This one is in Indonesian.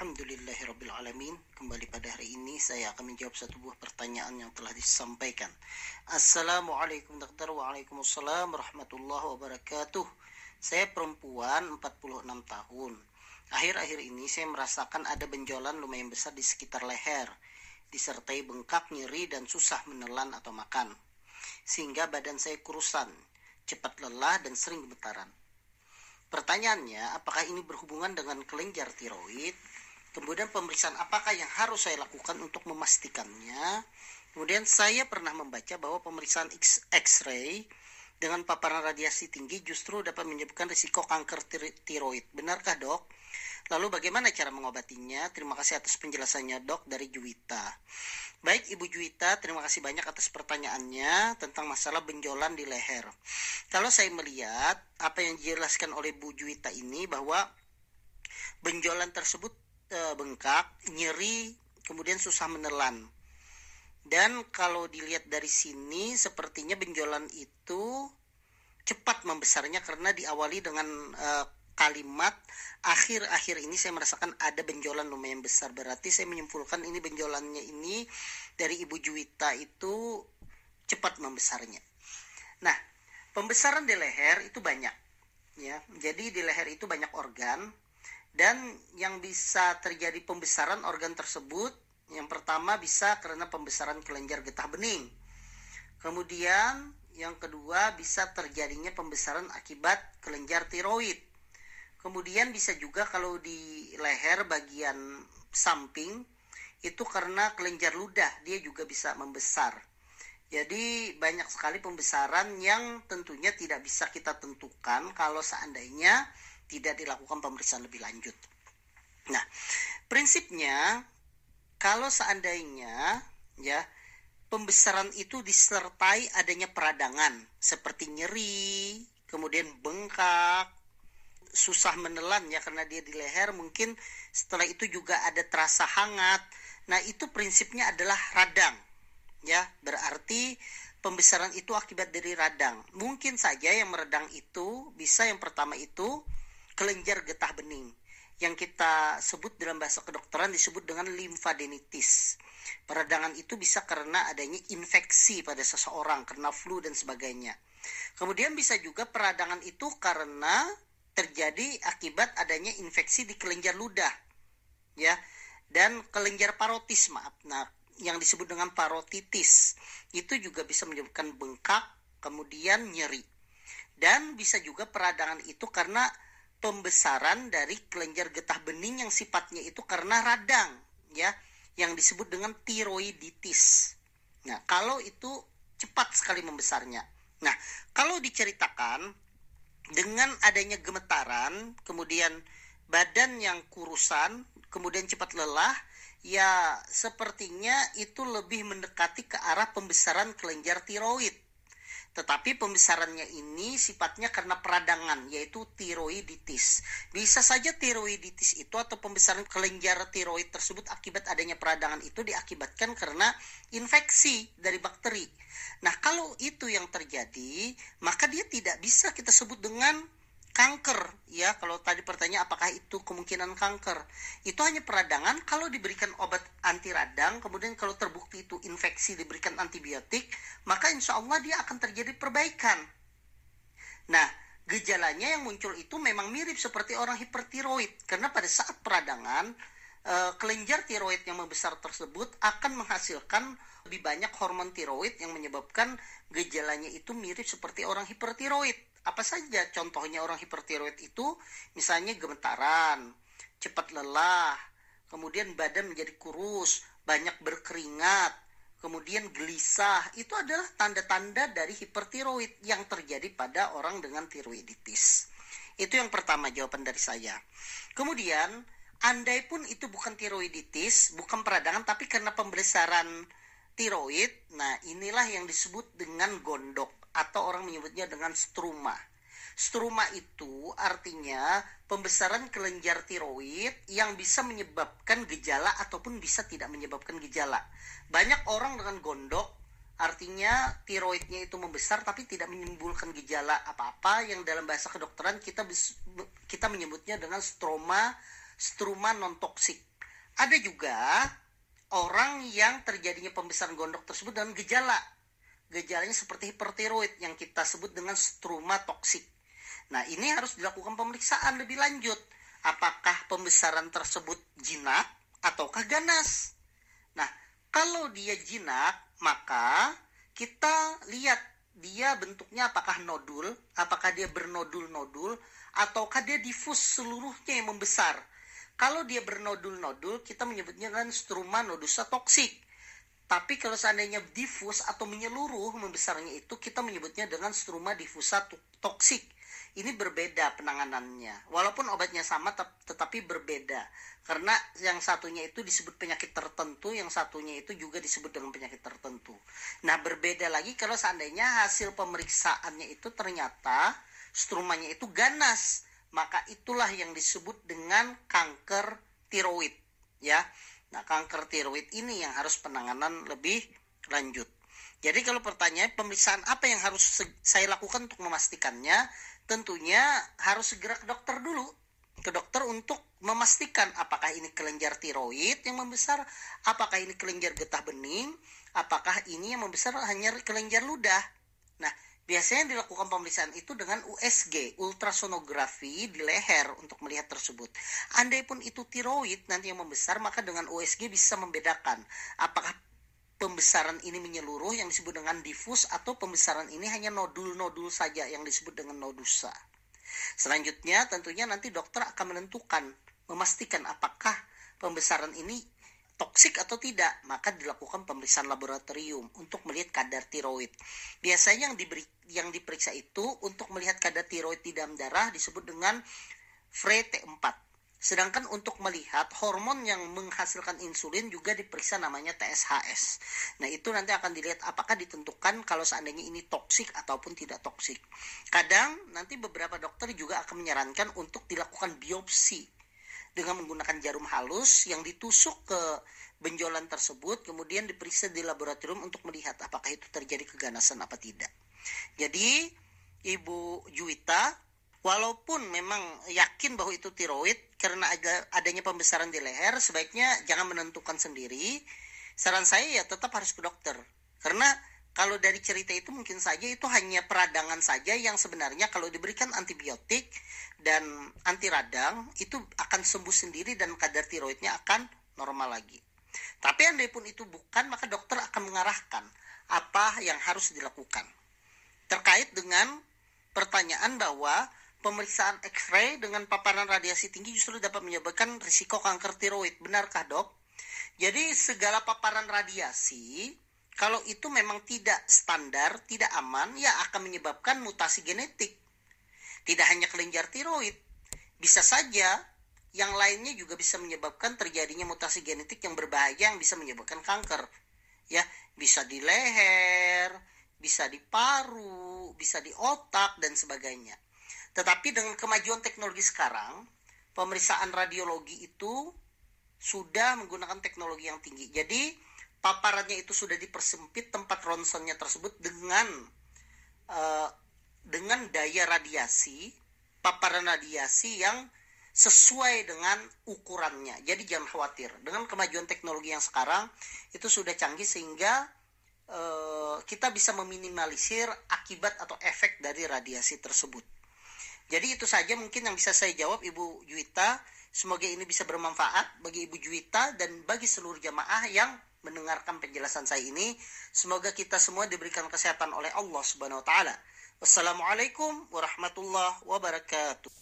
Alhamdulillahirrabbilalamin Kembali pada hari ini saya akan menjawab satu buah pertanyaan yang telah disampaikan. Assalamualaikum dokter. Waalaikumsalam Warahmatullahi wabarakatuh. Saya perempuan 46 tahun. Akhir-akhir ini saya merasakan ada benjolan lumayan besar di sekitar leher. Disertai bengkak, nyeri, dan susah menelan atau makan. Sehingga badan saya kurusan Cepat lelah dan sering gemetaran. Pertanyaannya, apakah ini berhubungan dengan kelenjar tiroid? Kemudian pemeriksaan apakah yang harus saya lakukan untuk memastikannya? Kemudian saya pernah membaca bahwa pemeriksaan X-ray dengan paparan radiasi tinggi justru dapat menyebabkan risiko kanker tiroid. Benarkah dok? Lalu bagaimana cara mengobatinya? Terima kasih atas penjelasannya dok dari Juwita. Baik Ibu Juwita, terima kasih banyak atas pertanyaannya tentang masalah benjolan di leher. Kalau saya melihat apa yang dijelaskan oleh Bu Juwita ini bahwa benjolan tersebut e, bengkak, nyeri, kemudian susah menelan dan kalau dilihat dari sini sepertinya benjolan itu cepat membesarnya karena diawali dengan uh, kalimat akhir-akhir ini saya merasakan ada benjolan lumayan besar berarti saya menyimpulkan ini benjolannya ini dari Ibu Juwita itu cepat membesarnya. Nah, pembesaran di leher itu banyak ya. Jadi di leher itu banyak organ dan yang bisa terjadi pembesaran organ tersebut yang pertama bisa karena pembesaran kelenjar getah bening. Kemudian yang kedua bisa terjadinya pembesaran akibat kelenjar tiroid. Kemudian bisa juga kalau di leher bagian samping itu karena kelenjar ludah dia juga bisa membesar. Jadi banyak sekali pembesaran yang tentunya tidak bisa kita tentukan kalau seandainya tidak dilakukan pemeriksaan lebih lanjut. Nah, prinsipnya kalau seandainya ya pembesaran itu disertai adanya peradangan seperti nyeri, kemudian bengkak, susah menelan ya karena dia di leher, mungkin setelah itu juga ada terasa hangat. Nah, itu prinsipnya adalah radang. Ya, berarti pembesaran itu akibat dari radang. Mungkin saja yang meredang itu bisa yang pertama itu kelenjar getah bening yang kita sebut dalam bahasa kedokteran disebut dengan limfadenitis. Peradangan itu bisa karena adanya infeksi pada seseorang, karena flu dan sebagainya. Kemudian bisa juga peradangan itu karena terjadi akibat adanya infeksi di kelenjar ludah. Ya. Dan kelenjar parotis, maaf. Nah, yang disebut dengan parotitis itu juga bisa menyebabkan bengkak, kemudian nyeri. Dan bisa juga peradangan itu karena pembesaran dari kelenjar getah bening yang sifatnya itu karena radang ya yang disebut dengan tiroiditis. Nah, kalau itu cepat sekali membesarnya. Nah, kalau diceritakan dengan adanya gemetaran, kemudian badan yang kurusan, kemudian cepat lelah, ya sepertinya itu lebih mendekati ke arah pembesaran kelenjar tiroid tetapi pembesarannya ini sifatnya karena peradangan yaitu tiroiditis. Bisa saja tiroiditis itu atau pembesaran kelenjar tiroid tersebut akibat adanya peradangan itu diakibatkan karena infeksi dari bakteri. Nah, kalau itu yang terjadi, maka dia tidak bisa kita sebut dengan kanker. Ya kalau tadi pertanyaan apakah itu kemungkinan kanker? Itu hanya peradangan kalau diberikan obat anti radang kemudian kalau terbukti itu infeksi diberikan antibiotik maka insya Allah dia akan terjadi perbaikan. Nah gejalanya yang muncul itu memang mirip seperti orang hipertiroid karena pada saat peradangan eh, kelenjar tiroid yang membesar tersebut akan menghasilkan lebih banyak hormon tiroid yang menyebabkan gejalanya itu mirip seperti orang hipertiroid apa saja contohnya orang hipertiroid itu misalnya gemetaran, cepat lelah, kemudian badan menjadi kurus, banyak berkeringat, kemudian gelisah. Itu adalah tanda-tanda dari hipertiroid yang terjadi pada orang dengan tiroiditis. Itu yang pertama jawaban dari saya. Kemudian, andai pun itu bukan tiroiditis, bukan peradangan, tapi karena pembesaran tiroid, nah inilah yang disebut dengan gondok atau orang menyebutnya dengan struma. Struma itu artinya pembesaran kelenjar tiroid yang bisa menyebabkan gejala ataupun bisa tidak menyebabkan gejala. Banyak orang dengan gondok artinya tiroidnya itu membesar tapi tidak menimbulkan gejala apa-apa yang dalam bahasa kedokteran kita kita menyebutnya dengan stroma struma non toksik. Ada juga orang yang terjadinya pembesaran gondok tersebut dengan gejala gejalanya seperti hipertiroid yang kita sebut dengan struma toksik. Nah, ini harus dilakukan pemeriksaan lebih lanjut. Apakah pembesaran tersebut jinak ataukah ganas? Nah, kalau dia jinak, maka kita lihat dia bentuknya apakah nodul, apakah dia bernodul-nodul, ataukah dia difus seluruhnya yang membesar. Kalau dia bernodul-nodul, kita menyebutnya kan struma nodusa toksik. Tapi kalau seandainya difus atau menyeluruh membesarnya itu, kita menyebutnya dengan struma difusa toksik. Ini berbeda penanganannya. Walaupun obatnya sama, tetapi berbeda. Karena yang satunya itu disebut penyakit tertentu, yang satunya itu juga disebut dengan penyakit tertentu. Nah, berbeda lagi kalau seandainya hasil pemeriksaannya itu ternyata strumanya itu ganas maka itulah yang disebut dengan kanker tiroid ya nah kanker tiroid ini yang harus penanganan lebih lanjut. Jadi kalau pertanyaan pemeriksaan apa yang harus saya lakukan untuk memastikannya? Tentunya harus segera ke dokter dulu. Ke dokter untuk memastikan apakah ini kelenjar tiroid yang membesar, apakah ini kelenjar getah bening, apakah ini yang membesar hanya kelenjar ludah. Nah, Biasanya dilakukan pemeriksaan itu dengan USG, ultrasonografi di leher untuk melihat tersebut. Andai pun itu tiroid nanti yang membesar, maka dengan USG bisa membedakan apakah pembesaran ini menyeluruh yang disebut dengan difus atau pembesaran ini hanya nodul-nodul saja yang disebut dengan nodusa. Selanjutnya tentunya nanti dokter akan menentukan, memastikan apakah pembesaran ini toksik atau tidak, maka dilakukan pemeriksaan laboratorium untuk melihat kadar tiroid. Biasanya yang diberi yang diperiksa itu untuk melihat kadar tiroid di dalam darah disebut dengan FRE-T4. Sedangkan untuk melihat hormon yang menghasilkan insulin juga diperiksa namanya TSHS. Nah, itu nanti akan dilihat apakah ditentukan kalau seandainya ini toksik ataupun tidak toksik. Kadang nanti beberapa dokter juga akan menyarankan untuk dilakukan biopsi dengan menggunakan jarum halus yang ditusuk ke benjolan tersebut kemudian diperiksa di laboratorium untuk melihat apakah itu terjadi keganasan apa tidak. Jadi Ibu Juwita walaupun memang yakin bahwa itu tiroid karena ada adanya pembesaran di leher sebaiknya jangan menentukan sendiri. Saran saya ya tetap harus ke dokter. Karena kalau dari cerita itu mungkin saja itu hanya peradangan saja yang sebenarnya kalau diberikan antibiotik dan anti radang itu akan sembuh sendiri dan kadar tiroidnya akan normal lagi. Tapi andai pun itu bukan maka dokter akan mengarahkan apa yang harus dilakukan. Terkait dengan pertanyaan bahwa pemeriksaan X-ray dengan paparan radiasi tinggi justru dapat menyebabkan risiko kanker tiroid. Benarkah, Dok? Jadi segala paparan radiasi kalau itu memang tidak standar, tidak aman, ya akan menyebabkan mutasi genetik. Tidak hanya kelenjar tiroid, bisa saja yang lainnya juga bisa menyebabkan terjadinya mutasi genetik yang berbahaya yang bisa menyebabkan kanker. Ya, bisa di leher, bisa di paru, bisa di otak dan sebagainya. Tetapi dengan kemajuan teknologi sekarang, pemeriksaan radiologi itu sudah menggunakan teknologi yang tinggi. Jadi paparannya itu sudah dipersempit tempat ronsennya tersebut dengan uh, dengan daya radiasi paparan radiasi yang sesuai dengan ukurannya. Jadi jangan khawatir. Dengan kemajuan teknologi yang sekarang itu sudah canggih sehingga uh, kita bisa meminimalisir akibat atau efek dari radiasi tersebut. Jadi itu saja mungkin yang bisa saya jawab Ibu Juwita. Semoga ini bisa bermanfaat bagi Ibu Juwita dan bagi seluruh jamaah yang mendengarkan penjelasan saya ini. Semoga kita semua diberikan kesehatan oleh Allah Subhanahu wa taala. Wassalamualaikum warahmatullahi wabarakatuh.